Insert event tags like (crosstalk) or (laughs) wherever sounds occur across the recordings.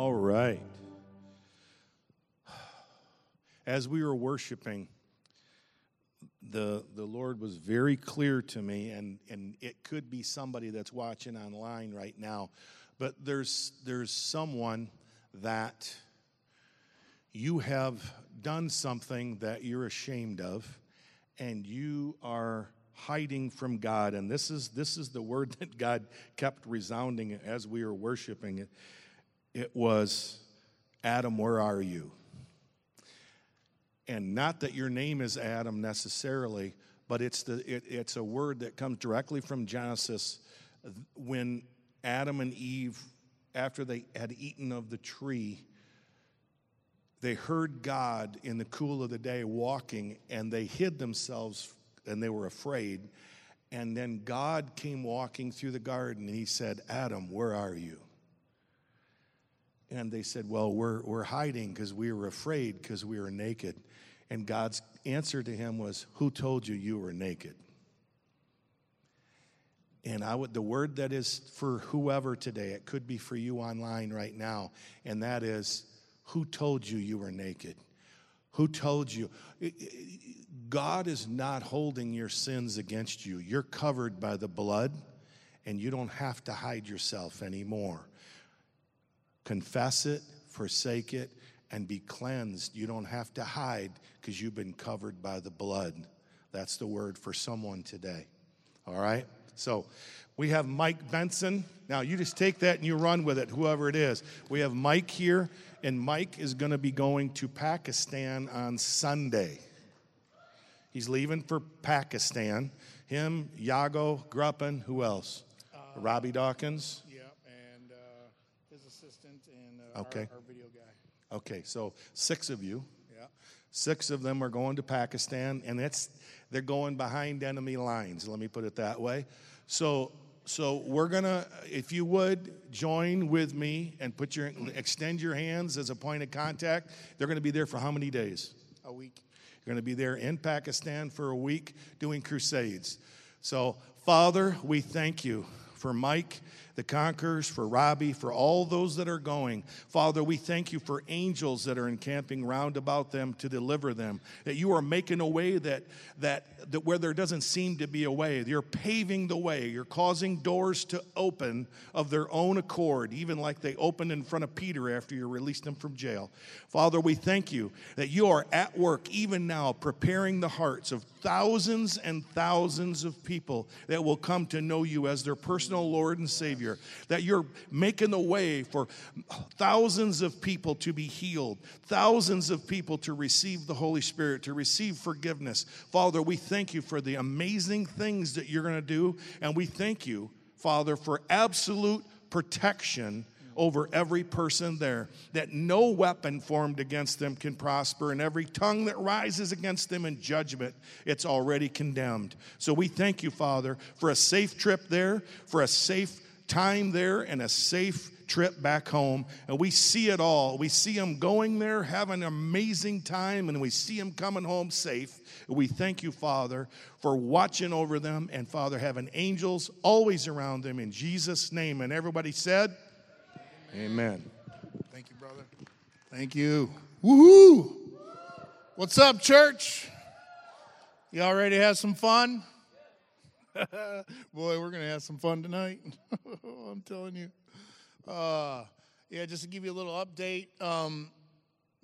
All right. As we were worshiping, the, the Lord was very clear to me, and, and it could be somebody that's watching online right now, but there's, there's someone that you have done something that you're ashamed of, and you are hiding from God. And this is, this is the word (laughs) that God kept resounding as we were worshiping it. It was, Adam, where are you? And not that your name is Adam necessarily, but it's, the, it, it's a word that comes directly from Genesis when Adam and Eve, after they had eaten of the tree, they heard God in the cool of the day walking, and they hid themselves and they were afraid. And then God came walking through the garden and he said, Adam, where are you? And they said, Well, we're, we're hiding because we were afraid because we were naked. And God's answer to him was, Who told you you were naked? And I would, the word that is for whoever today, it could be for you online right now, and that is, Who told you you were naked? Who told you? God is not holding your sins against you. You're covered by the blood, and you don't have to hide yourself anymore. Confess it, forsake it, and be cleansed. You don't have to hide because you've been covered by the blood. That's the word for someone today. All right? So we have Mike Benson. Now you just take that and you run with it, whoever it is. We have Mike here, and Mike is going to be going to Pakistan on Sunday. He's leaving for Pakistan. Him, Yago, Gruppen, who else? Uh, Robby Dawkins. Yeah, and uh, his assistant and uh, Uh, okay. Our, our, video guy. Okay, so six of you. Yeah. Six of them are going to Pakistan, and it's they're going behind enemy lines. Let me put it that way. So, so we're gonna, if you would, join with me and put your extend your hands as a point of contact. They're going to be there for how many days? A week. You're going to be there in Pakistan for a week doing crusades. So, Father, we thank you for Mike the Conquerors, for Robby, for all those that are going. Father, we thank you for angels that are encamping round about them to deliver them. That you are making a way that, that, that where there doesn't seem to be a way. You're paving the way. You're causing doors to open of their own accord, even like they opened in front of Peter after you released him from jail. Father, we thank you that you are at work even now preparing the hearts of thousands and thousands of people that will come to know you as their personal Lord and Savior, that you're making the way for thousands of people to be healed, thousands of people to receive the Holy Spirit, to receive forgiveness. Father, we thank you for the amazing things that you're going to do, and we thank you, Father, for absolute protection over every person there, that no weapon formed against them can prosper, and every tongue that rises against them in judgment, it's already condemned. So we thank you, Father, for a safe trip there, for a safe time there, and a safe trip back home. And we see it all. We see them going there, having an amazing time, and we see them coming home safe. We thank you, Father, for watching over them, and Father, having angels always around them in Jesus' name. And everybody said, Amen. Thank you, brother. Thank you. Woohoo! What's up, church? Y'all ready to have some fun? (laughs) Boy, we're going to have some fun tonight. (laughs) I'm telling you. Uh, yeah, just to give you a little update. Um,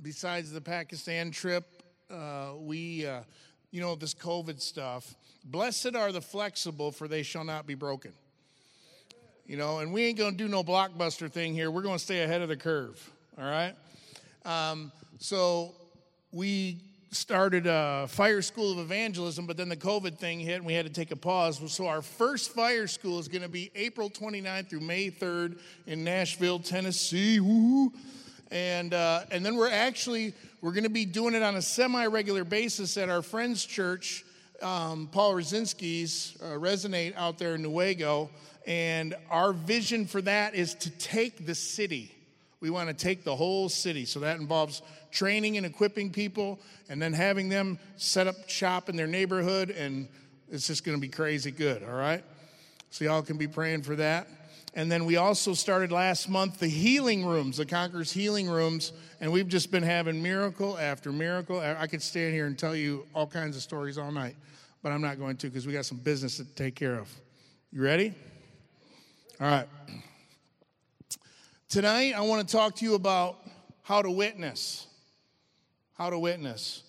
besides the Pakistan trip, uh, we, uh, you know, this COVID stuff. Blessed are the flexible, for they shall not be broken you know, and we ain't going to do no blockbuster thing here. We're going to stay ahead of the curve, all right? Um, so we started a fire school of evangelism, but then the COVID thing hit and we had to take a pause. So our first fire school is going to be April 29th through May 3rd in Nashville, Tennessee. Woo! And, uh, and then we're actually, we're going to be doing it on a semi-regular basis at our friend's church, um, Paul Rosinski's, uh, Resonate out there in Newaygo. And our vision for that is to take the city. We want to take the whole city. So that involves training and equipping people and then having them set up shop in their neighborhood. And it's just going to be crazy good, all right? So y'all can be praying for that. And then we also started last month the healing rooms, the Conquerors healing rooms. And we've just been having miracle after miracle. I could stand here and tell you all kinds of stories all night, but I'm not going to because we got some business to take care of. You ready? All right. Tonight, I want to talk to you about how to witness. How to witness.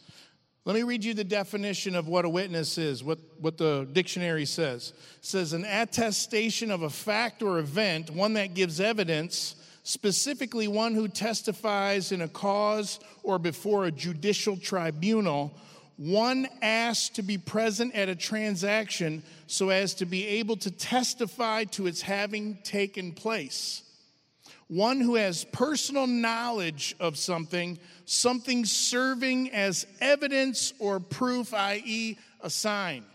Let me read you the definition of what a witness is, what, what the dictionary says. It says an attestation of a fact or event, one that gives evidence, specifically one who testifies in a cause or before a judicial tribunal, one asked to be present at a transaction so as to be able to testify to its having taken place one who has personal knowledge of something, something serving as evidence or proof, i.e., a sign.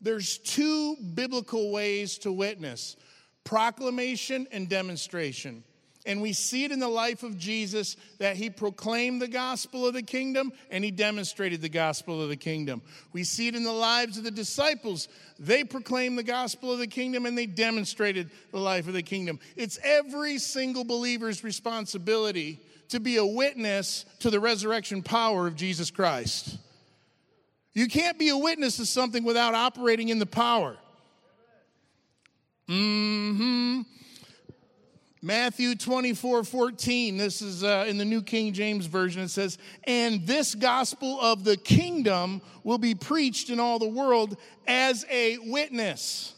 There's two biblical ways to witness proclamation and demonstration. And we see it in the life of Jesus that he proclaimed the gospel of the kingdom and he demonstrated the gospel of the kingdom. We see it in the lives of the disciples. They proclaimed the gospel of the kingdom and they demonstrated the life of the kingdom. It's every single believer's responsibility to be a witness to the resurrection power of Jesus Christ. You can't be a witness to something without operating in the power. Mm hmm. Matthew 24, 14. This is uh, in the New King James Version. It says, And this gospel of the kingdom will be preached in all the world as a witness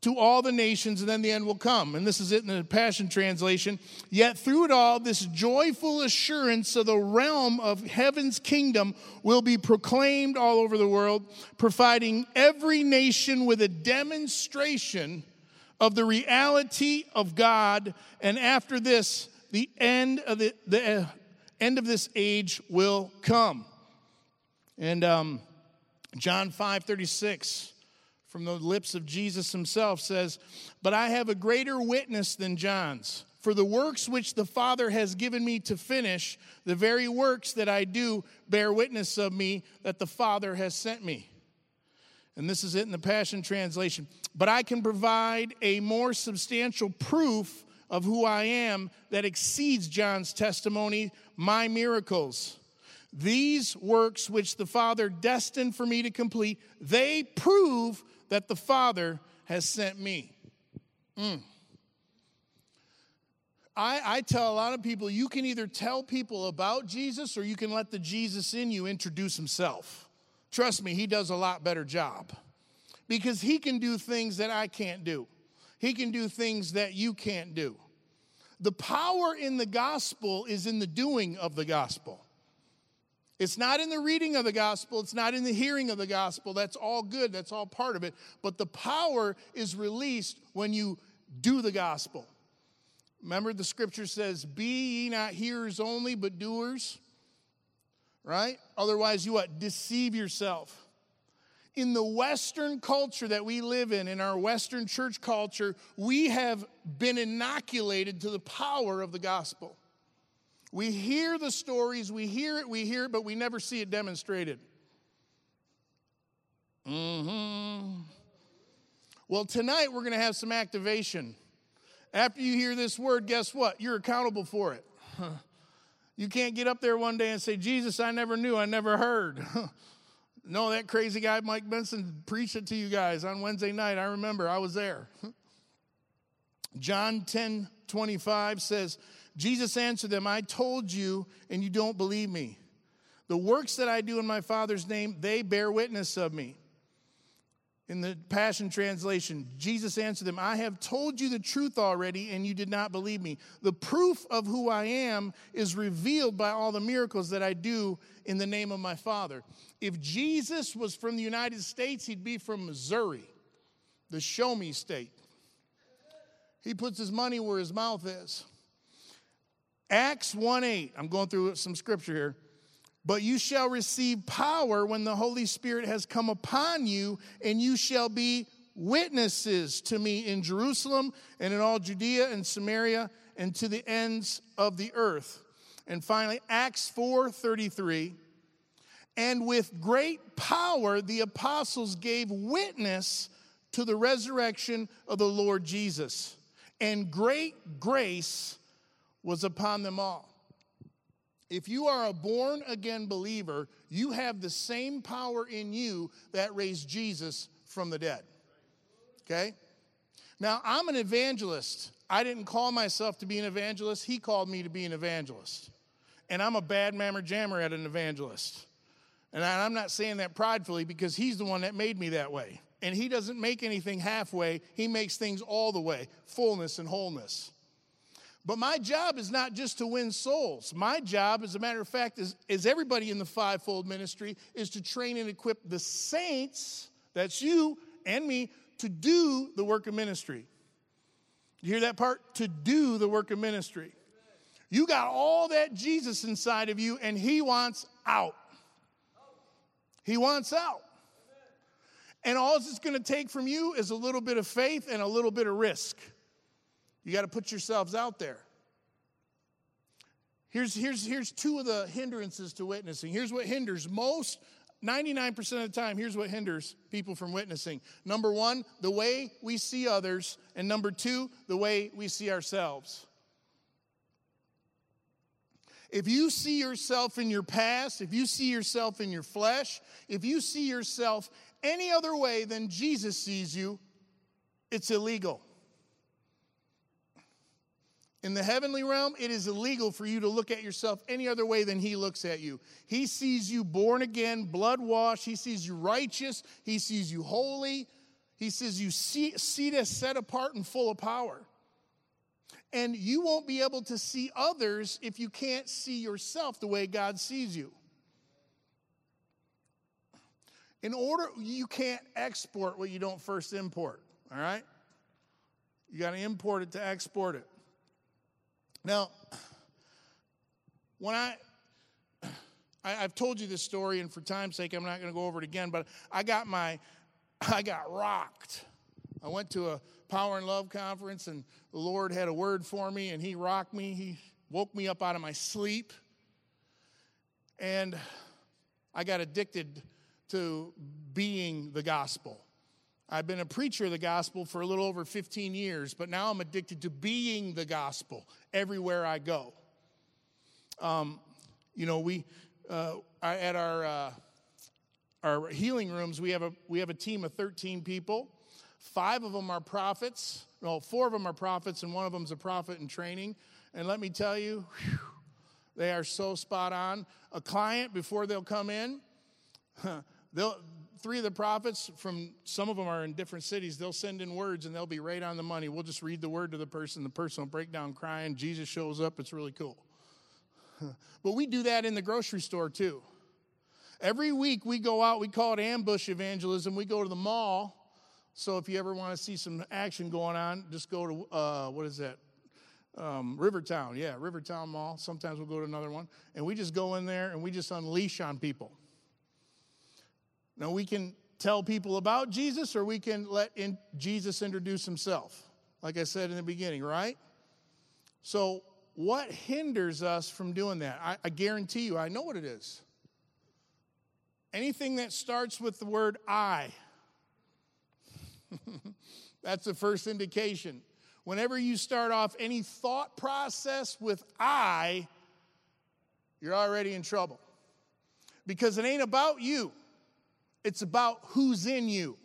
to all the nations, and then the end will come. And this is it in the Passion Translation. Yet through it all, this joyful assurance of the realm of heaven's kingdom will be proclaimed all over the world, providing every nation with a demonstration of the reality of God, and after this, the end of the, the uh, end of this age will come. And um, John 5 36, from the lips of Jesus himself, says, But I have a greater witness than John's. For the works which the Father has given me to finish, the very works that I do bear witness of me that the Father has sent me and this is it in the Passion Translation. But I can provide a more substantial proof of who I am that exceeds John's testimony, my miracles. These works which the Father destined for me to complete, they prove that the Father has sent me. Mm. I, I tell a lot of people you can either tell people about Jesus or you can let the Jesus in you introduce himself. Trust me, he does a lot better job because he can do things that I can't do. He can do things that you can't do. The power in the gospel is in the doing of the gospel. It's not in the reading of the gospel, it's not in the hearing of the gospel. That's all good, that's all part of it. But the power is released when you do the gospel. Remember, the scripture says, Be ye not hearers only, but doers right? Otherwise, you what? Deceive yourself. In the Western culture that we live in, in our Western church culture, we have been inoculated to the power of the gospel. We hear the stories, we hear it, we hear it, but we never see it demonstrated. Mm-hmm. Well, tonight we're going to have some activation. After you hear this word, guess what? You're accountable for it. You can't get up there one day and say, Jesus, I never knew, I never heard. (laughs) no, that crazy guy Mike Benson preached it to you guys on Wednesday night. I remember, I was there. (laughs) John 10 25 says, Jesus answered them, I told you, and you don't believe me. The works that I do in my Father's name, they bear witness of me. In the Passion Translation, Jesus answered them, I have told you the truth already, and you did not believe me. The proof of who I am is revealed by all the miracles that I do in the name of my Father. If Jesus was from the United States, he'd be from Missouri, the show me state. He puts his money where his mouth is. Acts 1 8, I'm going through some scripture here. But you shall receive power when the Holy Spirit has come upon you, and you shall be witnesses to me in Jerusalem and in all Judea and Samaria and to the ends of the earth. And finally, Acts 4 33. And with great power, the apostles gave witness to the resurrection of the Lord Jesus. And great grace was upon them all. If you are a born again believer, you have the same power in you that raised Jesus from the dead. Okay? Now, I'm an evangelist. I didn't call myself to be an evangelist, he called me to be an evangelist. And I'm a bad mammer jammer at an evangelist. And I'm not saying that pridefully because he's the one that made me that way. And he doesn't make anything halfway, he makes things all the way fullness and wholeness. But my job is not just to win souls. My job, as a matter of fact, is, is everybody in the fivefold ministry, is to train and equip the saints, that's you and me, to do the work of ministry. You hear that part? To do the work of ministry. You got all that Jesus inside of you, and He wants out. He wants out. And all it's going to take from you is a little bit of faith and a little bit of risk. You got to put yourselves out there. Here's, here's, here's two of the hindrances to witnessing. Here's what hinders most 99% of the time, here's what hinders people from witnessing. Number one, the way we see others. And number two, the way we see ourselves. If you see yourself in your past, if you see yourself in your flesh, if you see yourself any other way than Jesus sees you, it's illegal. In the heavenly realm, it is illegal for you to look at yourself any other way than He looks at you. He sees you born again, blood washed. He sees you righteous. He sees you holy. He sees you seated, set apart, and full of power. And you won't be able to see others if you can't see yourself the way God sees you. In order, you can't export what you don't first import, all right? You got to import it to export it. Now, when I, I have told you this story, and for time's sake, I'm not going to go over it again. But I got my, I got rocked. I went to a Power and Love conference, and the Lord had a word for me, and He rocked me. He woke me up out of my sleep, and I got addicted to being the gospel. I've been a preacher of the gospel for a little over 15 years, but now I'm addicted to being the gospel everywhere I go. Um, you know, we uh, at our uh, our healing rooms we have a we have a team of 13 people. Five of them are prophets. Well, four of them are prophets, and one of them's a prophet in training. And let me tell you, whew, they are so spot on. A client before they'll come in, (laughs) they'll three of the prophets from some of them are in different cities they'll send in words and they'll be right on the money. We'll just read the word to the person the person will break down crying jesus shows up it's really cool. (laughs) But we do that in the grocery store too. Every week we go out we call it ambush evangelism we go to the mall. So if you ever want to see some action going on just go to uh, what is that? Um, rivertown yeah rivertown mall sometimes we'll go to another one. And we just go in there and we just unleash on people now, we can tell people about Jesus or we can let in Jesus introduce himself, like I said in the beginning, right? So, what hinders us from doing that? I, I guarantee you, I know what it is. Anything that starts with the word I, (laughs) that's the first indication. Whenever you start off any thought process with I, you're already in trouble. Because it ain't about you. It's about who's in you.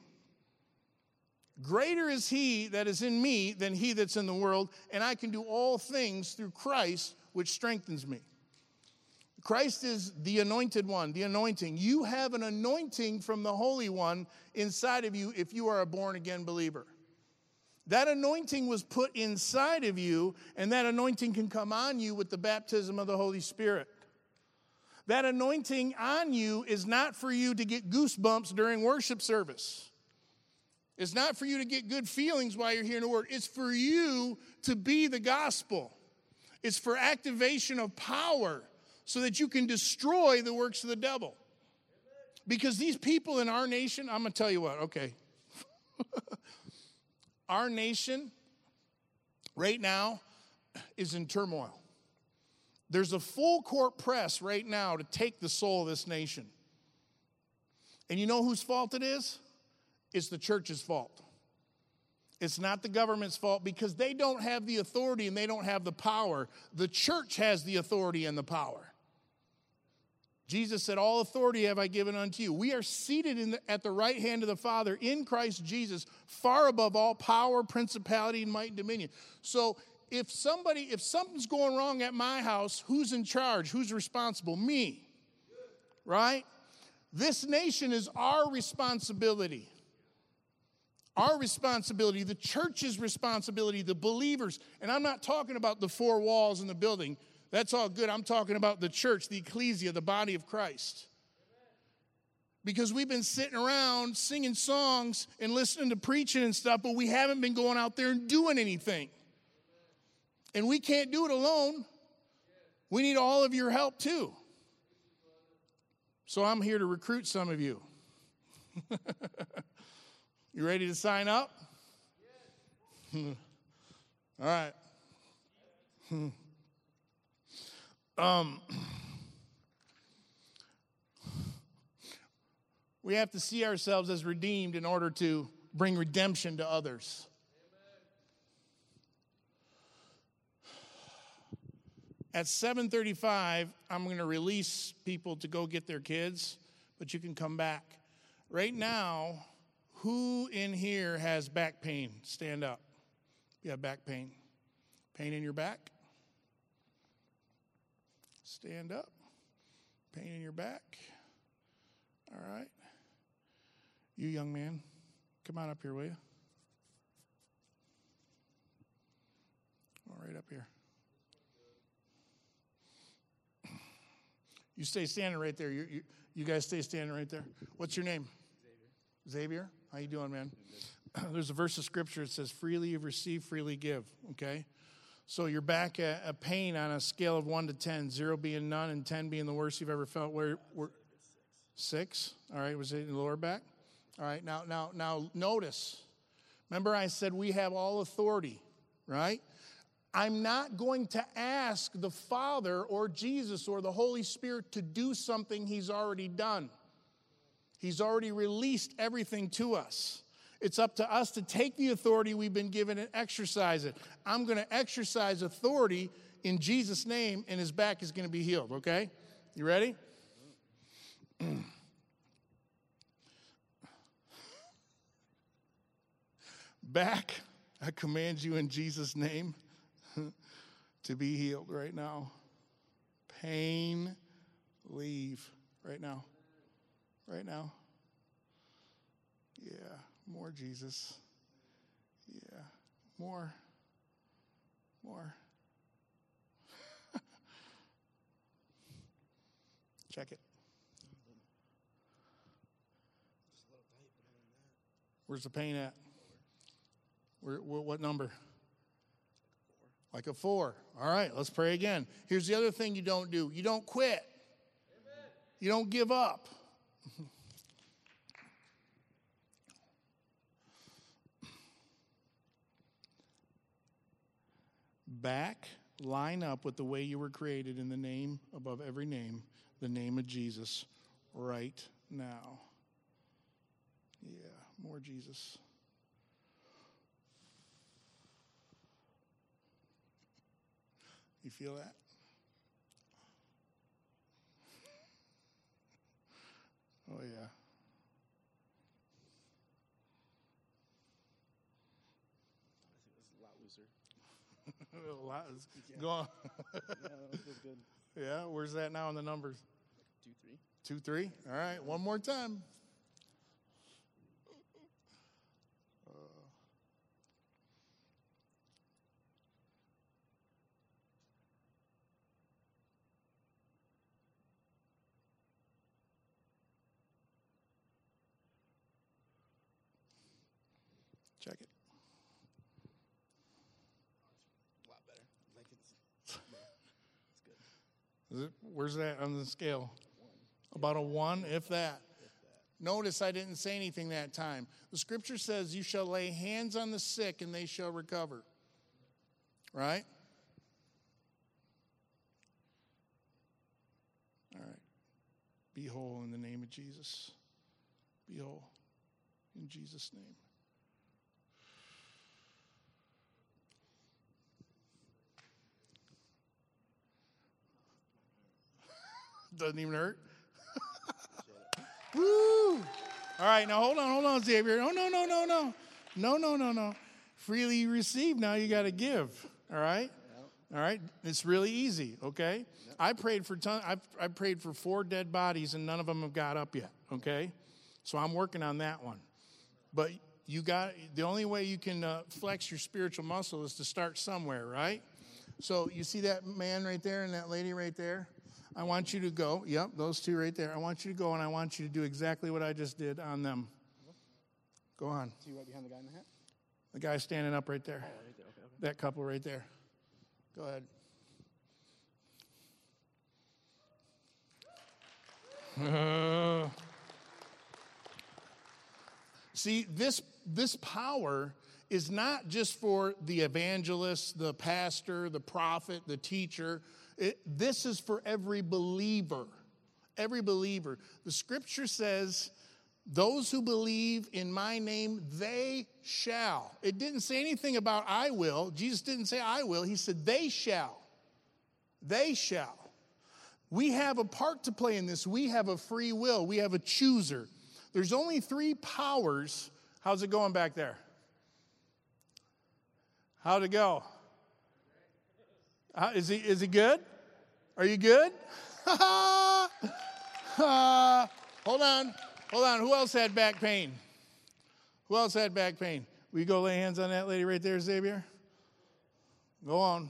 Greater is he that is in me than he that's in the world, and I can do all things through Christ, which strengthens me. Christ is the anointed one, the anointing. You have an anointing from the Holy One inside of you if you are a born again believer. That anointing was put inside of you, and that anointing can come on you with the baptism of the Holy Spirit. That anointing on you is not for you to get goosebumps during worship service. It's not for you to get good feelings while you're hearing the word. It's for you to be the gospel. It's for activation of power so that you can destroy the works of the devil. Because these people in our nation, I'm going to tell you what, okay. (laughs) our nation right now is in turmoil. There's a full court press right now to take the soul of this nation. And you know whose fault it is? It's the church's fault. It's not the government's fault because they don't have the authority and they don't have the power. The church has the authority and the power. Jesus said, All authority have I given unto you. We are seated the, at the right hand of the Father in Christ Jesus, far above all power, principality, and might and dominion. So if somebody, if something's going wrong at my house, who's in charge? Who's responsible? Me. Right? This nation is our responsibility. Our responsibility, the church's responsibility, the believers. And I'm not talking about the four walls in the building. That's all good. I'm talking about the church, the ecclesia, the body of Christ. Because we've been sitting around singing songs and listening to preaching and stuff, but we haven't been going out there and doing anything. And we can't do it alone. We need all of your help too. So I'm here to recruit some of you. (laughs) you ready to sign up? (laughs) all right. (laughs) Um, we have to see ourselves as redeemed in order to bring redemption to others. At 7:35, I'm going to release people to go get their kids, but you can come back. Right now, who in here has back pain? Stand up. You have back pain. Pain in your back? Stand up. Pain in your back? All right. You young man, come on up here, will you? All right, up here. You stay standing right there. You, you, you guys stay standing right there. What's your name? Xavier. Xavier? How you doing, man? (clears throat) There's a verse of scripture that says, freely you've received, freely give, okay? So you're back at a pain on a scale of 1 to 10, 0 being none and 10 being the worst you've ever felt. Where, where six? All right, was it in the lower back? All right, now, now, now notice. Remember I said we have all authority, right? I'm not going to ask the Father or Jesus or the Holy Spirit to do something He's already done. He's already released everything to us. It's up to us to take the authority we've been given and exercise it. I'm going to exercise authority in Jesus' name, and his back is going to be healed, okay? You ready? (clears throat) back, I command you in Jesus' name to be healed right now. Pain, leave right now. Right now. Yeah, more Jesus. Yeah, more. More. (laughs) Check it. Where's the pain at? Where, what number? Like a four. All right, let's pray again. Here's the other thing you don't do you don't quit, Amen. you don't give up. Back, line up with the way you were created in the name above every name, the name of Jesus, right now. Yeah, more Jesus. You feel that? Oh, yeah. That was a lot is yeah. gone. yeah, that feels good. Yeah, where's that now in the numbers? Two, three. Two, three. All right, one more time. Check it. A lot better. Like it's, it's good. It, where's that on the scale? About a one, if that. Notice I didn't say anything that time. The scripture says, You shall lay hands on the sick and they shall recover. Right? All right. Be whole in the name of Jesus. Be whole in Jesus' name. Doesn't even hurt. (laughs) Woo! All right, now hold on, hold on, Xavier. No, no, no, no, no. No, no, no, no. Freely you receive, now you got to give. All right? All right? It's really easy, okay? I prayed for ton, I've, I prayed for four dead bodies and none of them have got up yet, okay? So I'm working on that one. But you got the only way you can uh, flex your spiritual muscle is to start somewhere, right? So you see that man right there and that lady right there? I want you to go. Yep, those two right there. I want you to go and I want you to do exactly what I just did on them. Go on. See right behind the guy in the hat? The guy standing up right there. Oh, right there. Okay, okay. That couple right there. Go ahead. (laughs) See, this, this power is not just for the evangelist, the pastor, the prophet, the teacher. It, this is for every believer. Every believer. The scripture says, those who believe in my name, they shall. It didn't say anything about I will. Jesus didn't say I will. He said they shall. They shall. We have a part to play in this. We have a free will. We have a chooser. There's only three powers. How's it going back there? How'd it go? Uh, is he is he good? Are you good? uh, (laughs) hold on, hold on. Who else had back pain? Who else had back pain? We go lay hands on that lady right there, Xavier? Go on.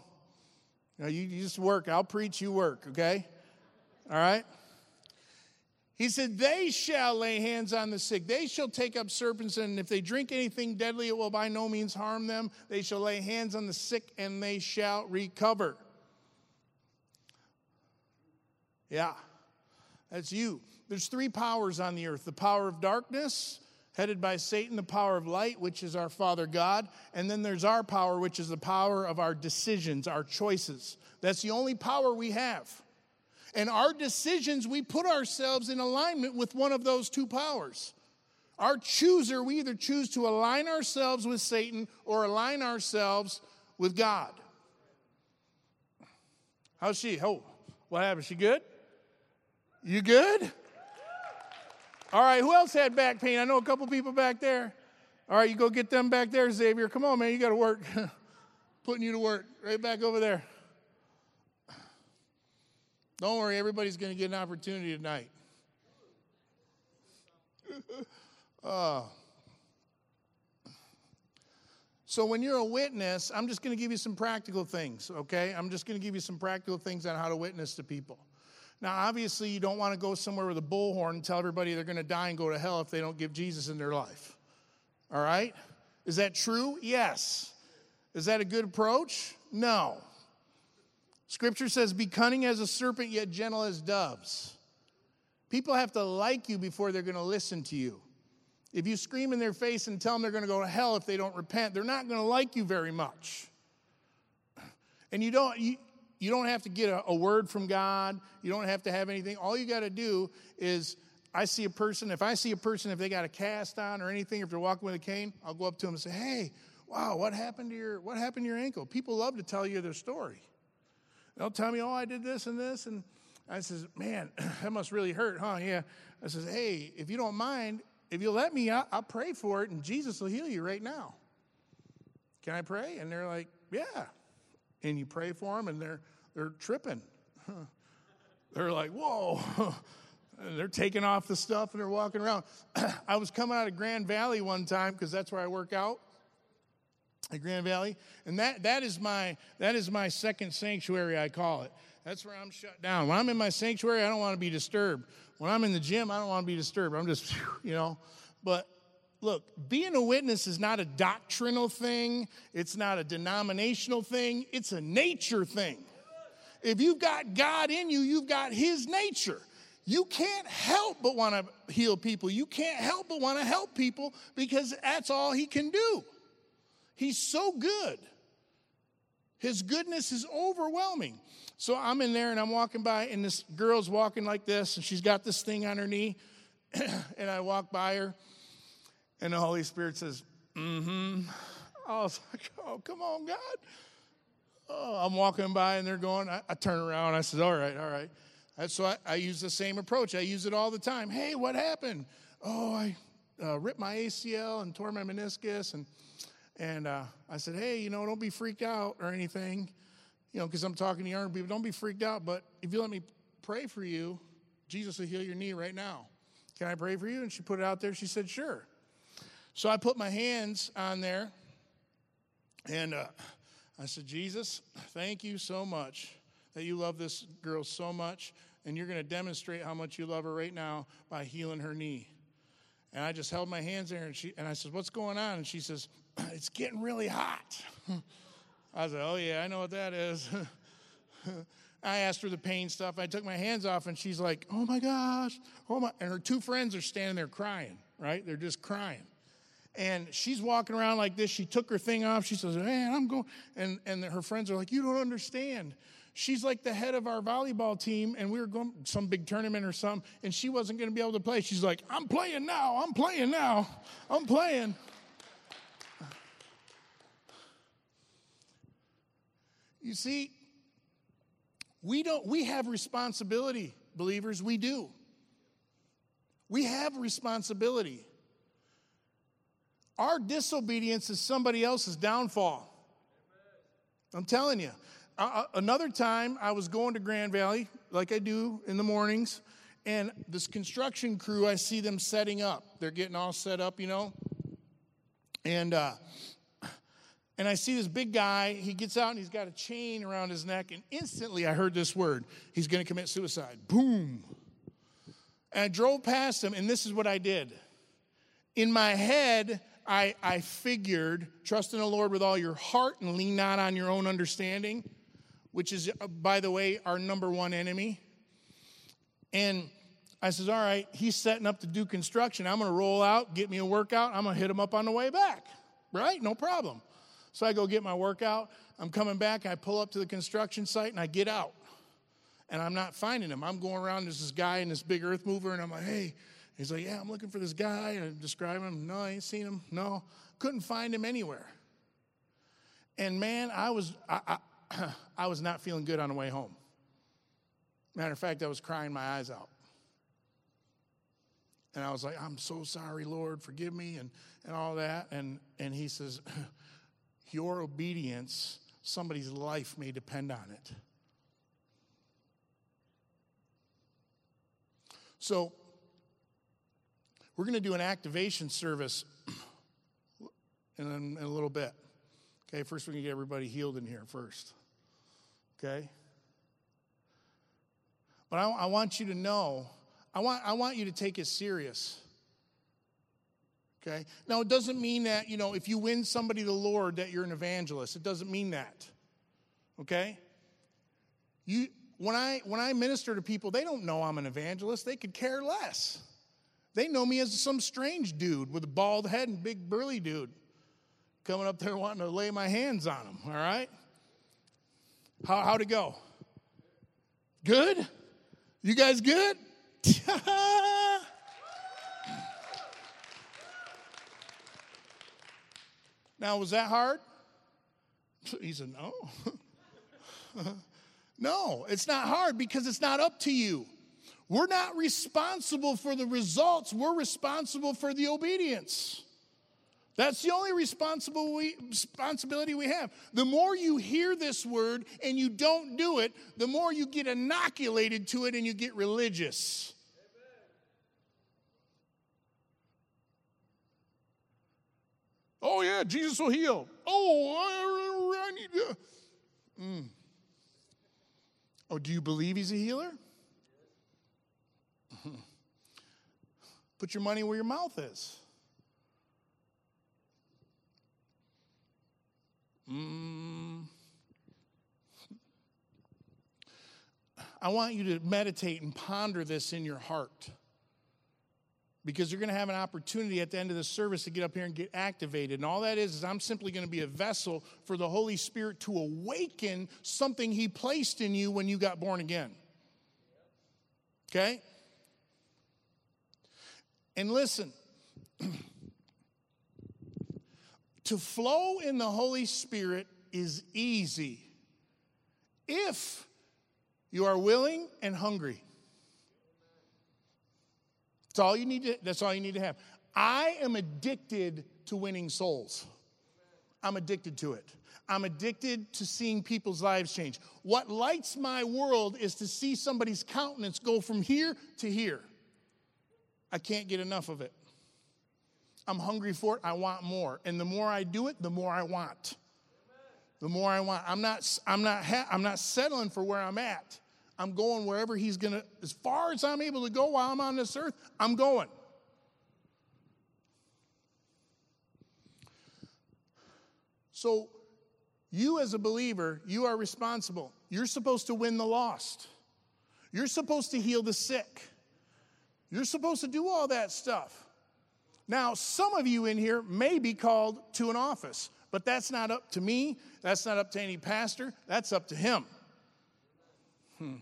Now you, you just work. I'll preach. You work. Okay. All right. He said, They shall lay hands on the sick. They shall take up serpents, and if they drink anything deadly, it will by no means harm them. They shall lay hands on the sick, and they shall recover. Yeah, that's you. There's three powers on the earth the power of darkness, headed by Satan, the power of light, which is our Father God, and then there's our power, which is the power of our decisions, our choices. That's the only power we have. And our decisions, we put ourselves in alignment with one of those two powers. Our chooser, we either choose to align ourselves with Satan or align ourselves with God. How's she? Oh, what happened? She good? You good? All right, who else had back pain? I know a couple people back there. All right, you go get them back there, Xavier. Come on, man, you got to work. (laughs) Putting you to work right back over there. Don't worry, everybody's going to get an opportunity tonight. uh, (laughs) so, when you're a witness, I'm just going to give you some practical things, okay? I'm just going to give you some practical things on how to witness to people. Now, obviously, you don't want to go somewhere with a bullhorn and tell everybody they're going to die and go to hell if they don't give Jesus in their life. All right? Is that true? Yes. Is that a good approach? No. Scripture says, Be cunning as a serpent, yet gentle as doves. People have to like you before they're going to listen to you. If you scream in their face and tell them they're going to go to hell if they don't repent, they're not going to like you very much. And you don't, you, you don't have to get a, a word from God. You don't have to have anything. All you got to do is I see a person, if I see a person, if they got a cast on or anything, if they're walking with a cane, I'll go up to them and say, Hey, wow, what happened to your what happened to your ankle? People love to tell you their story. They'll tell me, oh, I did this and this. And I says, man, (clears throat) that must really hurt, huh? Yeah. I says, hey, if you don't mind, if you let me, I'll, I'll pray for it and Jesus will heal you right now. Can I pray? And they're like, yeah. And you pray for them and they're, they're tripping. (laughs) they're like, whoa. (laughs) they're taking off the stuff and they're walking around. (clears throat) I was coming out of Grand Valley one time because that's where I work out at Grand Valley, and that that is my that is my second sanctuary. I call it. That's where I'm shut down. When I'm in my sanctuary, I don't want to be disturbed. When I'm in the gym, I don't want to be disturbed. I'm just, (laughs) you know. But look, being a witness is not a doctrinal thing. It's not a denominational thing. It's a nature thing. If you've got God in you, you've got His nature. You can't help but want to heal people. You can't help but want to help people because that's all He can do. He's so good. His goodness is overwhelming. So I'm in there and I'm walking by, and this girl's walking like this, and she's got this thing on her knee. (clears throat) and I walk by her, and the Holy Spirit says, Mm hmm. I was like, Oh, come on, God. Oh, I'm walking by, and they're going. I, I turn around. I said, All right, all right. That's so I, I use the same approach. I use it all the time. Hey, what happened? Oh, I uh, ripped my ACL and tore my meniscus, and and uh, I said, hey, you know, don't be freaked out or anything, you know, because I'm talking to young people. Don't be freaked out, but if you let me pray for you, Jesus will heal your knee right now. Can I pray for you? And she put it out there. She said, sure. So I put my hands on there, and uh, I said, Jesus, thank you so much that you love this girl so much, and you're going to demonstrate how much you love her right now by healing her knee. And I just held my hands there, and she and I said, "What's going on?" And she says, (clears throat) "It's getting really hot." (laughs) I said, "Oh yeah, I know what that is." (laughs) I asked her the pain stuff. I took my hands off, and she's like, "Oh my gosh, oh my!" And her two friends are standing there crying. Right? They're just crying. And she's walking around like this. She took her thing off. She says, "Man, I'm going." And and her friends are like, "You don't understand." She's like the head of our volleyball team, and we were going some big tournament or something, and she wasn't going to be able to play. She's like, "I'm playing now. I'm playing now. I'm playing." You see, we don't. We have responsibility, believers. We do. We have responsibility. Our disobedience is somebody else's downfall. I'm telling you. Uh, another time, I was going to Grand Valley, like I do in the mornings, and this construction crew, I see them setting up. They're getting all set up, you know. And uh, and I see this big guy. He gets out and he's got a chain around his neck, and instantly I heard this word: he's to commit suicide. Boom. And I drove past him, and this is what I did. In my head, I, I figured, trust in the Lord with all your heart and lean not on your own understanding which is, uh, by the way, our number one enemy. And I says, All right, he's setting up to do construction. I'm going to roll out, get me a workout. I'm going to hit him up on the way back. Right? No problem. So I go get my workout. I'm coming back. I pull up to the construction site and I get out. And I'm not finding him. I'm going around. There's this guy in this big earth mover. And I'm like, Hey, he's like, Yeah, I'm looking for this guy. And I describe him. No, I ain't seen him. No, couldn't find him anywhere. And man, I was, I, I (clears throat) I was not feeling good on the way home. Matter of fact, I was crying my eyes out. And I was like, I'm so sorry, Lord, forgive me, and, and all that. And, and he says, Your obedience, somebody's life may depend on it. So, we're going to do an activation service (clears throat) in, in a little bit. Okay, first we can get everybody healed in here first. Okay? But I, I, want you to know, I want, I want you to take it serious. Okay? Now, it doesn't mean that, you know, if you win somebody to the Lord, that you're an evangelist. It doesn't mean that. Okay? You, when, I, when I minister to people, they don't know I'm an evangelist. They could care less. They know me as some strange dude with a bald head and big burly dude coming up there wanting to lay my hands on them, all right? How, how'd it go? Good? You guys good? (laughs) (laughs) now, was that hard? He said, No. (laughs) no, it's not hard because it's not up to you. We're not responsible for the results, we're responsible for the obedience. That's the only responsibility we have. The more you hear this word and you don't do it, the more you get inoculated to it and you get religious. Oh, yeah, Jesus will heal. Oh, I, I need to. Mm. Oh, do you believe he's a healer? (laughs) Put your money where your mouth is. Mm. (laughs) I want you to meditate and ponder this in your heart because you're going to have an opportunity at the end of the service to get up here and get activated. And all that is, is I'm simply going to be a vessel for the Holy Spirit to awaken something He placed in you when you got born again. Okay? And listen. (clears throat) To flow in the Holy Spirit is easy if You are willing and hungry. That's all you need to, that's all you need to have. I am addicted to winning souls. I'm addicted to it. I'm addicted to seeing people's lives change. What lights my world is to see somebody's countenance go from here to here. I can't get enough of it. I'm hungry for it. I want more. And the more I do it, the more I want. The more I want. I'm not, I'm not, ha- I'm not settling for where I'm at. I'm going wherever He's going to, as far as I'm able to go while I'm on this earth, I'm going. So, you as a believer, you are responsible. You're supposed to win the lost. You're supposed to heal the sick. You're supposed to do all that stuff. Now, some of you in here may be called to an office, but that's not up to me. That's not up to any pastor. That's up to him. Hmm.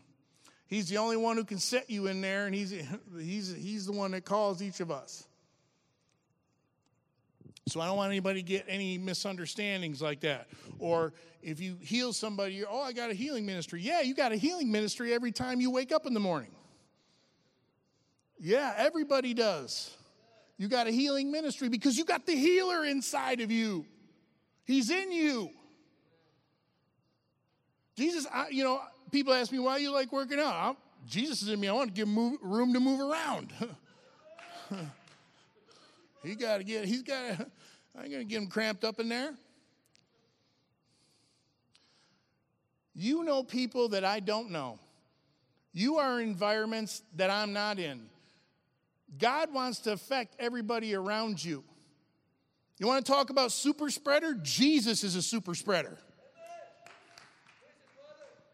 He's the only one who can set you in there, and he's, he's, he's the one that calls each of us. So I don't want anybody to get any misunderstandings like that. Or if you heal somebody, oh, I got a healing ministry. Yeah, you got a healing ministry every time you wake up in the morning. Yeah, everybody does. You got a healing ministry because you got the healer inside of you. He's in you. Jesus, I, you know, people ask me why you like working out. I'm, Jesus is in me. I want to give him room to move around. (laughs) he got to get. He's got. to. I ain't gonna get him cramped up in there. You know people that I don't know. You are environments that I'm not in. God wants to affect everybody around you. You want to talk about super spreader? Jesus is a super spreader.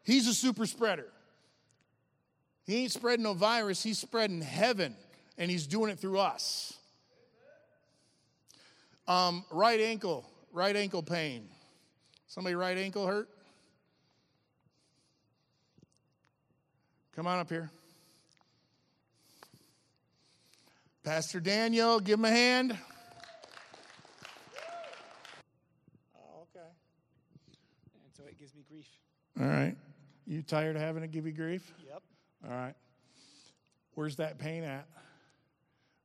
He's a super spreader. He ain't spreading no virus, he's spreading heaven, and he's doing it through us. Um, right ankle, right ankle pain. Somebody right ankle hurt? Come on up here. Pastor Daniel, give him a hand. Oh, okay. And so it gives me grief. All right. You tired of having to give you grief? Yep. All right. Where's that pain at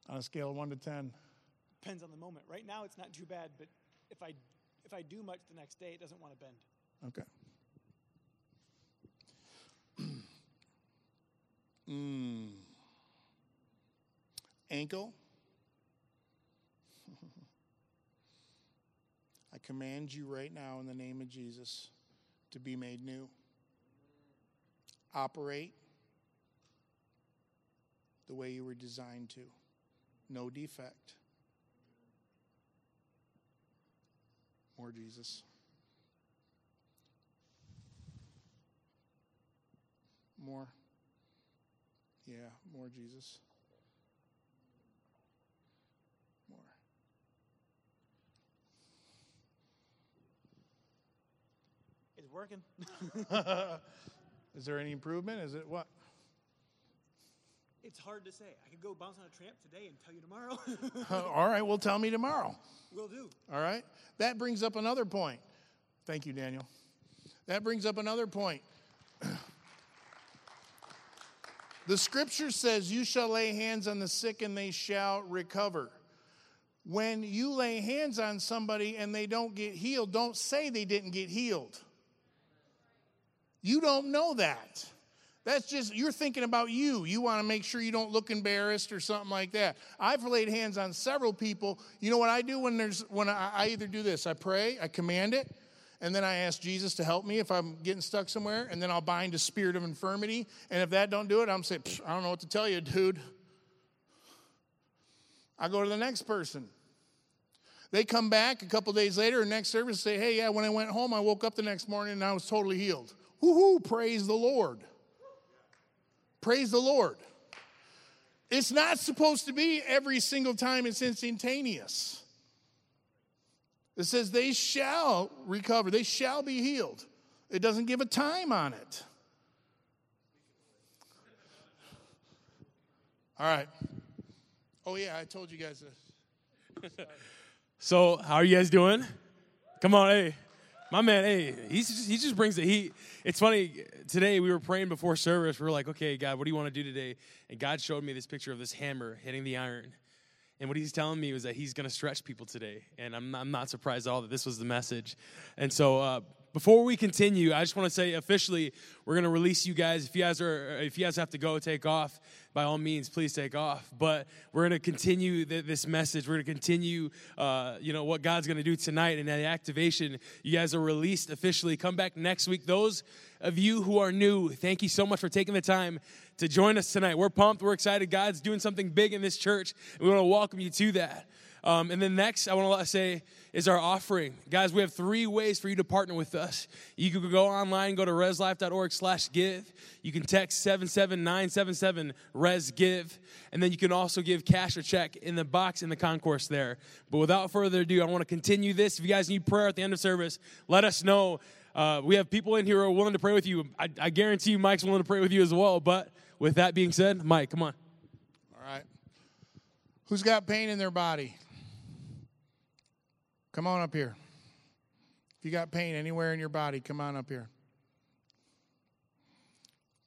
on a scale of 1 to 10? Depends on the moment. Right now, it's not too bad, but if I if I do much the next day, it doesn't want to bend. Okay. (clears throat) mm. Ankle. (laughs) I command you right now in the name of Jesus to be made new. Operate the way you were designed to. No defect. More Jesus. More. Yeah, more Jesus. More. It's working. (laughs) Is there any improvement? Is it what? It's hard to say. I could go bounce on a tramp today and tell you tomorrow. (laughs) Uh, all right, well, tell me tomorrow. Will do. All right? That brings up another point. Thank you, Daniel. That brings up another point. (clears throat) the scripture says, You shall lay hands on the sick and they shall recover. When you lay hands on somebody and they don't get healed, don't say they didn't get healed. You don't know that. That's just, you're thinking about you. You want to make sure you don't look embarrassed or something like that. I've laid hands on several people. You know what I do when there's, when I, I either do this, I pray, I command it, and then I ask Jesus to help me if I'm getting stuck somewhere, and then I'll bind a spirit of infirmity. And if that don't do it, I'm saying, I don't know what to tell you, dude. I go to the next person. They come back a couple days later, next service, say, hey, yeah, when I went home, I woke up the next morning and I was totally healed. Woohoo, praise the Lord. Praise the Lord. It's not supposed to be every single time it's instantaneous. It says they shall recover, they shall be healed. It doesn't give a time on it. All right. Oh, yeah, I told you guys this. (laughs) So, how are you guys doing? Come on, hey. My man, hey, he's just, he just brings the heat. It's funny. Today we were praying before service. We were like, okay, God, what do you want to do today? And God showed me this picture of this hammer hitting the iron. And what he's telling me was that he's going to stretch people today. And I'm, I'm not surprised at all that this was the message. And so, uh, before we continue, I just want to say officially, we're going to release you guys. If you guys are, if you guys have to go, take off. By all means, please take off. But we're going to continue this message. We're going to continue, uh, you know, what God's going to do tonight and the activation. You guys are released officially. Come back next week. Those of you who are new, thank you so much for taking the time to join us tonight. We're pumped. We're excited. God's doing something big in this church. We want to welcome you to that. Um, and then next, I want to say is our offering. Guys, we have three ways for you to partner with us. You can go online, go to reslife.org slash give. You can text 77977 res give. And then you can also give cash or check in the box in the concourse there. But without further ado, I want to continue this. If you guys need prayer at the end of service, let us know. Uh, we have people in here who are willing to pray with you. I, I guarantee you Mike's willing to pray with you as well. But with that being said, Mike, come on. All right. Who's got pain in their body? Come on up here. If you got pain anywhere in your body, come on up here.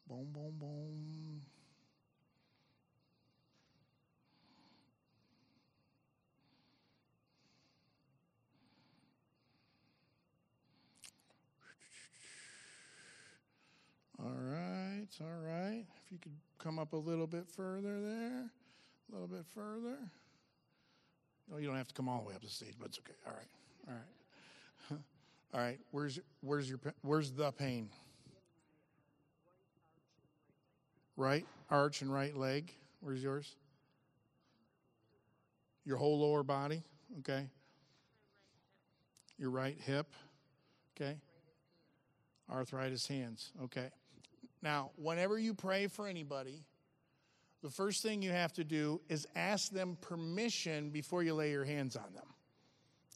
Boom, boom, boom. All right, all right. If you could come up a little bit further there, a little bit further. No, you don't have to come all the way up the stage, but it's okay. All right, all right, (laughs) all right. Where's where's your where's the pain? Right arch and right leg. Where's yours? Your whole lower body. Okay. Your right hip. Okay. Arthritis hands. Okay. Now, whenever you pray for anybody, the first thing you have to do is ask them permission before you lay your hands on them.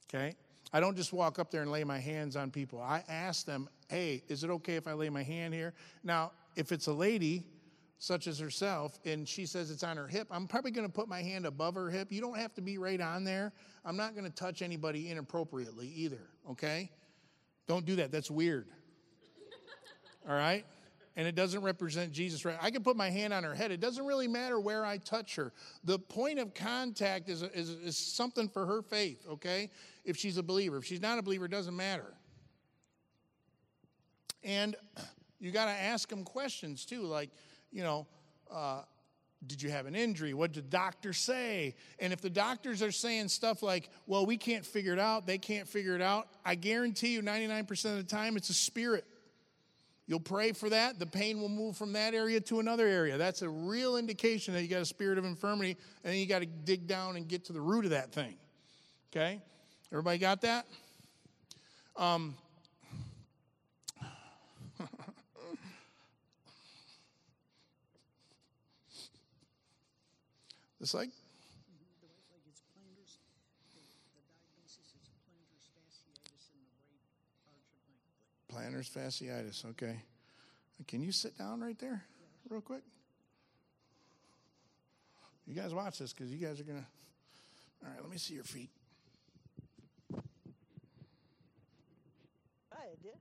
Okay? I don't just walk up there and lay my hands on people. I ask them, hey, is it okay if I lay my hand here? Now, if it's a lady, such as herself, and she says it's on her hip, I'm probably going to put my hand above her hip. You don't have to be right on there. I'm not going to touch anybody inappropriately either, okay? Don't do that. That's weird. (laughs) All right? And it doesn't represent Jesus right. I can put my hand on her head. It doesn't really matter where I touch her. The point of contact is, is, is something for her faith, okay? If she's a believer. If she's not a believer, it doesn't matter. And you got to ask them questions too, like, you know, uh, did you have an injury? What did the doctor say? And if the doctors are saying stuff like, well, we can't figure it out, they can't figure it out, I guarantee you 99% of the time it's a spirit. You'll pray for that. The pain will move from that area to another area. That's a real indication that you got a spirit of infirmity, and you got to dig down and get to the root of that thing. Okay? Everybody got that? Um, (laughs) it's like plantar fasciitis. Okay. Can you sit down right there, real quick? You guys watch this because you guys are gonna. All right, let me see your feet. I did.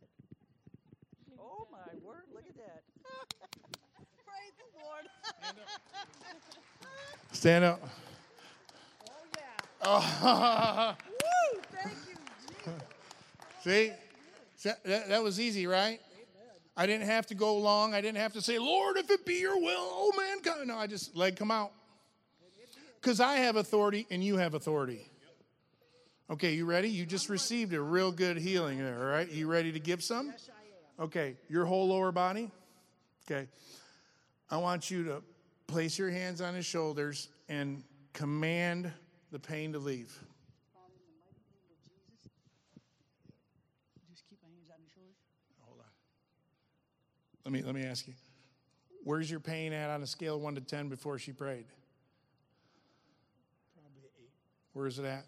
Oh my word! Look at that. (laughs) Praise the Lord. Stand up. Oh yeah. Oh, (laughs) Woo! Thank you, Jesus. see, that, that, that was easy, right? I didn't have to go long. I didn't have to say, Lord, if it be your will, oh man, come. No, I just leg come out. Because I have authority and you have authority. Okay, you ready? You just received a real good healing there, all right? You ready to give some? Okay, your whole lower body? Okay. I want you to place your hands on his shoulders and command the pain to leave. Father, in the mighty name of Jesus. Just keep my hands on your shoulders. Hold on. Let me let me ask you. Where's your pain at on a scale of one to ten before she prayed? Probably eight. Where is it at?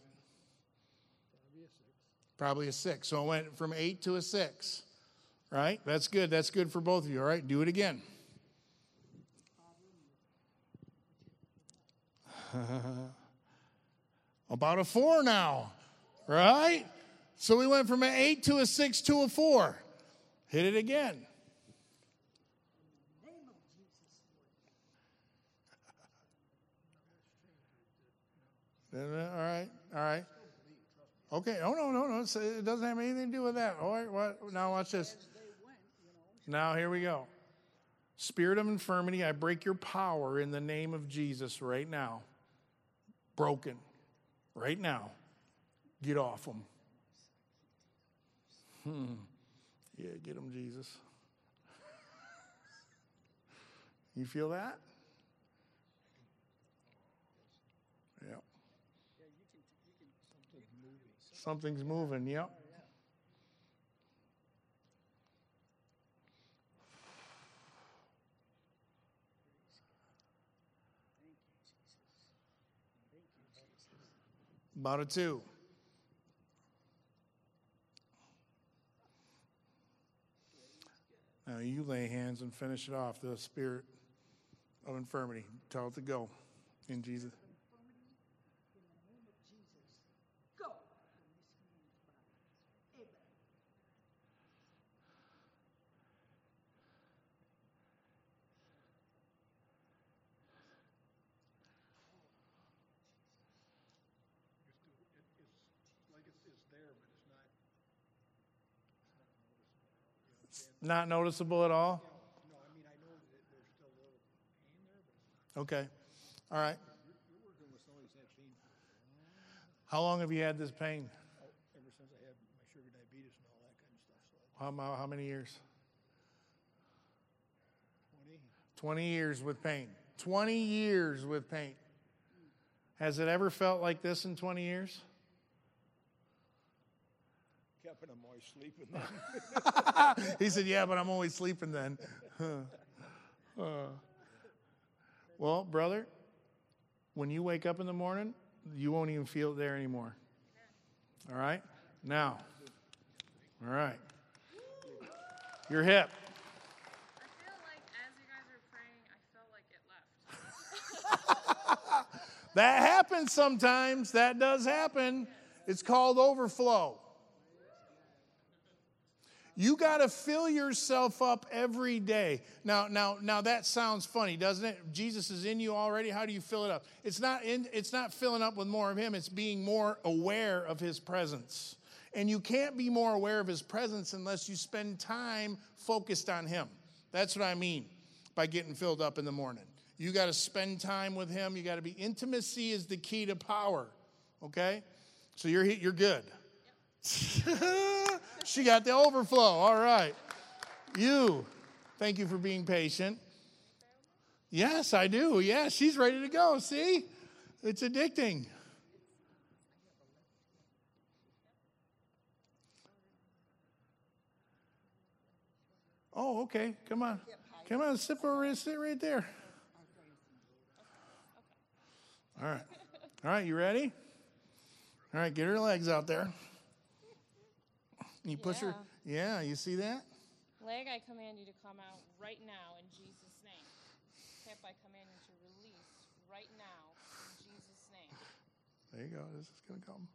Probably a six. Probably a six. So it went from eight to a six. Right? That's good. That's good for both of you. All right, do it again. (laughs) About a four now. Right? So we went from an eight to a six to a four. Hit it again. All right, all right. Okay. Oh no, no, no. It doesn't have anything to do with that. All right. What? Now watch this. Now here we go. Spirit of infirmity, I break your power in the name of Jesus right now. Broken. Right now. Get off them. Hmm. Yeah, get them, Jesus. (laughs) You feel that? Yep. Something's moving, yep. About a two. Now you lay hands and finish it off. The spirit of infirmity. Tell it to go in Jesus. Go. Not noticeable at all? Okay. All right. How long have you had this pain? Oh, ever since I had my sugar diabetes and all that kind of stuff. So How, how many years? 20 20, years with pain. 20 years with pain. Has it ever felt like this in 20 years? Kept I'm always sleeping then. (laughs) he said, Yeah, but I'm always sleeping then. (laughs) Uh, well, brother, when you wake up in the morning, you won't even feel it there anymore. All right? Now, all right. Your hip. I feel like as you guys are praying, I felt like it left. (laughs) That happens sometimes. That does happen. It's called overflow. You got to fill yourself up every day. Now, now, now that sounds funny, doesn't it? Jesus is in you already. How do you fill it up? It's not in, it's not filling up with more of him, it's being more aware of his presence. And you can't be more aware of his presence unless you spend time focused on him. That's what I mean by getting filled up in the morning. You got to spend time with him. You got to be intimacy is the key to power. Okay? So you're you're good. (laughs) she got the overflow. All right. You, thank you for being patient. Yes, I do. Yeah, she's ready to go. See? It's addicting. Oh, okay. Come on. Come on, sit over sit right there. All right. All right, you ready? All right, get her legs out there. You push her. Yeah, you see that? Leg, I command you to come out right now in Jesus' name. Hip, I command you to release right now in Jesus' name. There you go. This is going to come.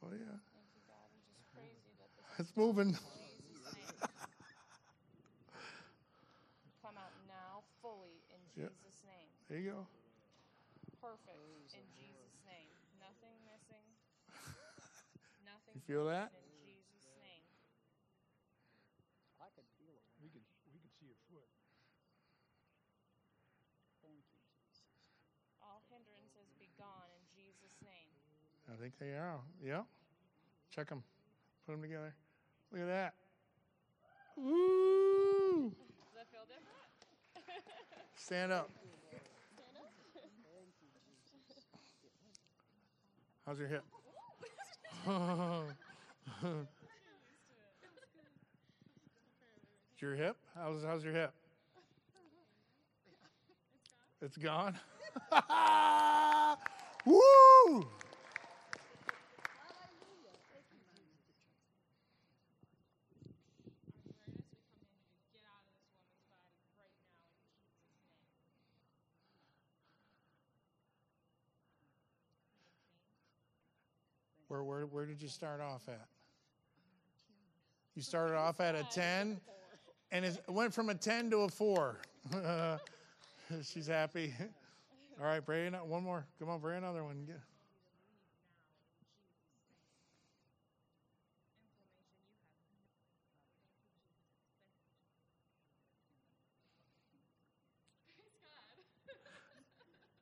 Oh, yeah. Thank you, God. We just praise you that this It's moving. in Jesus' name. Come out now fully in. Jesus' name. There you go. Perfect in Jesus' name. Nothing missing. (laughs) Nothing You feel that? broken in Jesus' name. I could feel it. we could we could see your foot. Thank you, Jesus. All hindrances be gone in Jesus' name. I think they are. Yeah. Check them. Put them together. Look at that. Woo! Does that feel different? Stand up. How's your hip? your hip? How's how's your hip? It's gone. (laughs) Woo! Get out of this woman's body right now in Jesus' name. Where where where did you start off at? You started off at a 10, and it went from a 10 to a 4. (laughs) She's happy. (laughs) All right, pray one more. Come on, pray another one. Get-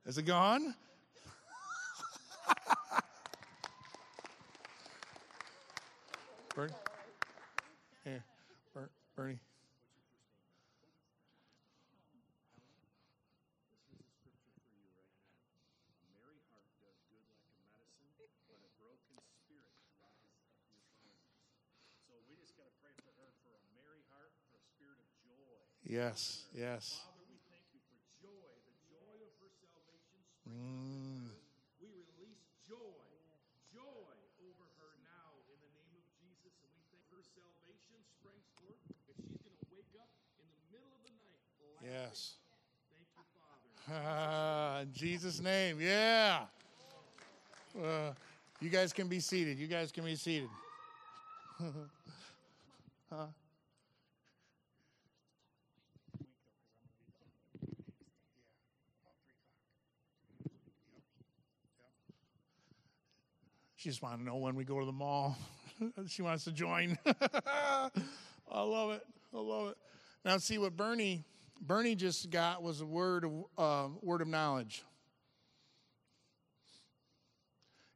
Is it gone? (laughs) Bernie? Here, Ber- Bernie. Yes, yes. Mm. We release joy, joy over her now in the name of Jesus, and we thank her salvation springs forth. If she's going to wake up in the middle of the night, laughing, Yes. Ah, in Jesus' name, yeah. Uh, you guys can be seated. You guys can be seated. (laughs) huh? She just wants to know when we go to the mall. (laughs) she wants to join. (laughs) I love it. I love it. Now, see what Bernie Bernie just got was a word of uh, word of knowledge.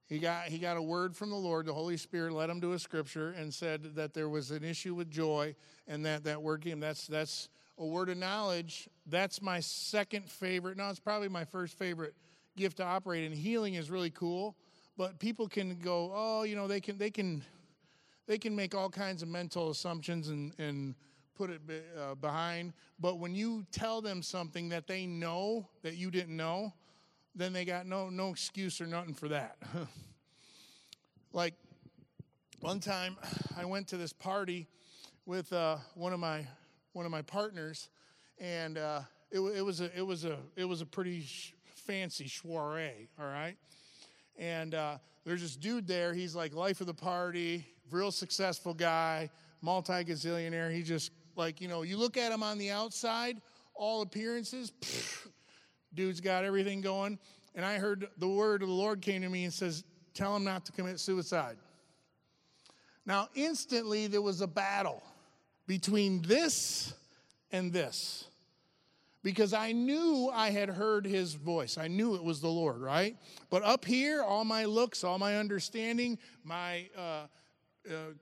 He got he got a word from the Lord. The Holy Spirit led him to a scripture and said that there was an issue with joy, and that that word came. That's that's a word of knowledge. That's my second favorite. No, it's probably my first favorite gift to operate in. Healing is really cool, but people can go, oh, you know, they can they can they can make all kinds of mental assumptions and and put it be, uh, behind. But when you tell them something that they know that you didn't know, then they got no no excuse or nothing for that. (laughs) like one time, (sighs) I went to this party with uh, one of my one of my partners, and uh, it, it was a it was a it was a pretty sh- fancy soiree. All right, and uh, there's this dude there. He's like life of the party, real successful guy, multi gazillionaire. He just like you know, you look at him on the outside, all appearances. pfft, dude's got everything going. And I heard the word of the Lord came to me and says, "Tell him not to commit suicide." Now, instantly there was a battle between this and this because I knew I had heard his voice. I knew it was the Lord, right? But up here, all my looks, all my understanding, my uh, uh,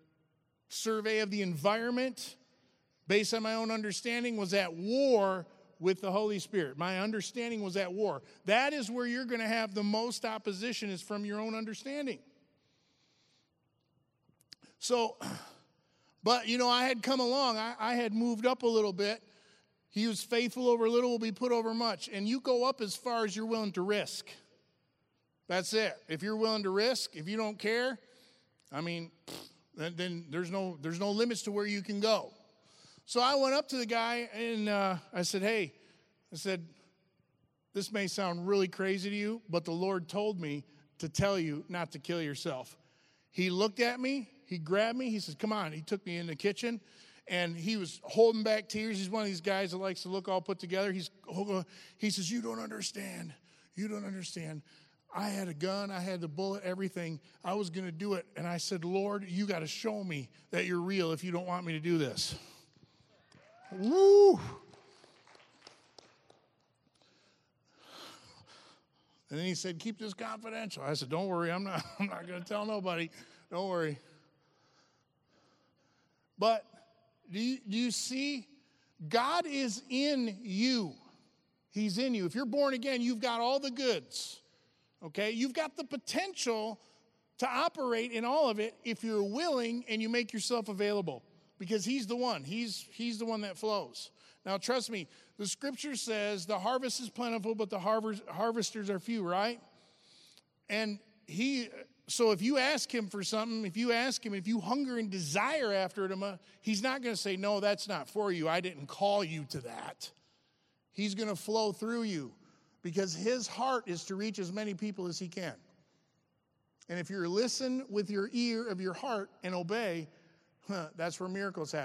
survey of the environment, based on my own understanding, was at war with the Holy Spirit. My understanding was at war. That is where you're going to have the most opposition, is from your own understanding. So, (clears throat) but you know, I had come along, I, I had moved up a little bit. He was faithful over little, will be put over much. And you go up as far as you're willing to risk. That's it. If you're willing to risk, if you don't care, I mean, (sniffs) then, then there's no there's no limits to where you can go. So I went up to the guy and uh, I said, "Hey," I said, "This may sound really crazy to you, but the Lord told me to tell you not to kill yourself." He looked at me, he grabbed me, he says, Come on. He took me in the kitchen and he was holding back tears. He's one of these guys that likes to look all put together. He's he says, You don't understand. You don't understand. I had a gun, I had the bullet, everything. I was gonna do it. And I said, Lord, you gotta show me that you're real if you don't want me to do this. Woo! And then he said, Keep this confidential. I said, Don't worry, I'm not, (laughs) I'm not going to tell nobody. Don't worry. But do you, do you see? God is in you. He's in you. If you're born again, you've got all the goods. Okay? You've got the potential to operate in all of it if you're willing and you make yourself available because he's the one. He's he's the one that flows. Now trust me, the scripture says the harvest is plentiful but the harvest, harvesters are few, right? And he so if you ask him for something, if you ask him, if you hunger and desire after him, he's not going to say no, that's not for you. I didn't call you to that. He's going to flow through you because his heart is to reach as many people as he can. And if you listen with your ear of your heart and obey, That's where miracles happen.